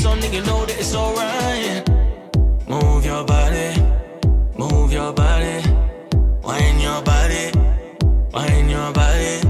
it's on, then you know that it's alright. Move your body, move your body, wind your body, wind your body.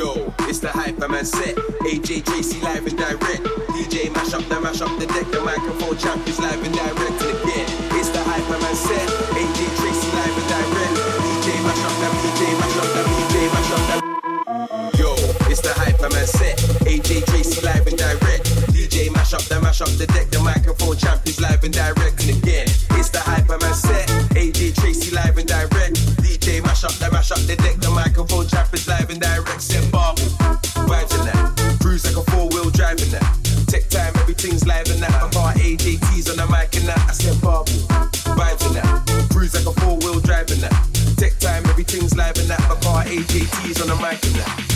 Yo, it's the Hyperman set. AJ Tracey live and direct. DJ mash up, the mash up the deck. The microphone champ is live and direct. Again, it's the Hyperman set. AJ Tracey live and direct. DJ mash up, the DJ mash up, the DJ mash up, the. Yo, it's the Hyperman set. AJ Tracey live and direct. DJ mash up, the mash up the deck. The microphone champ is live and direct. AJT's on the mic now.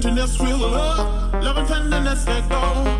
Tenderness, real love, love and tenderness let go.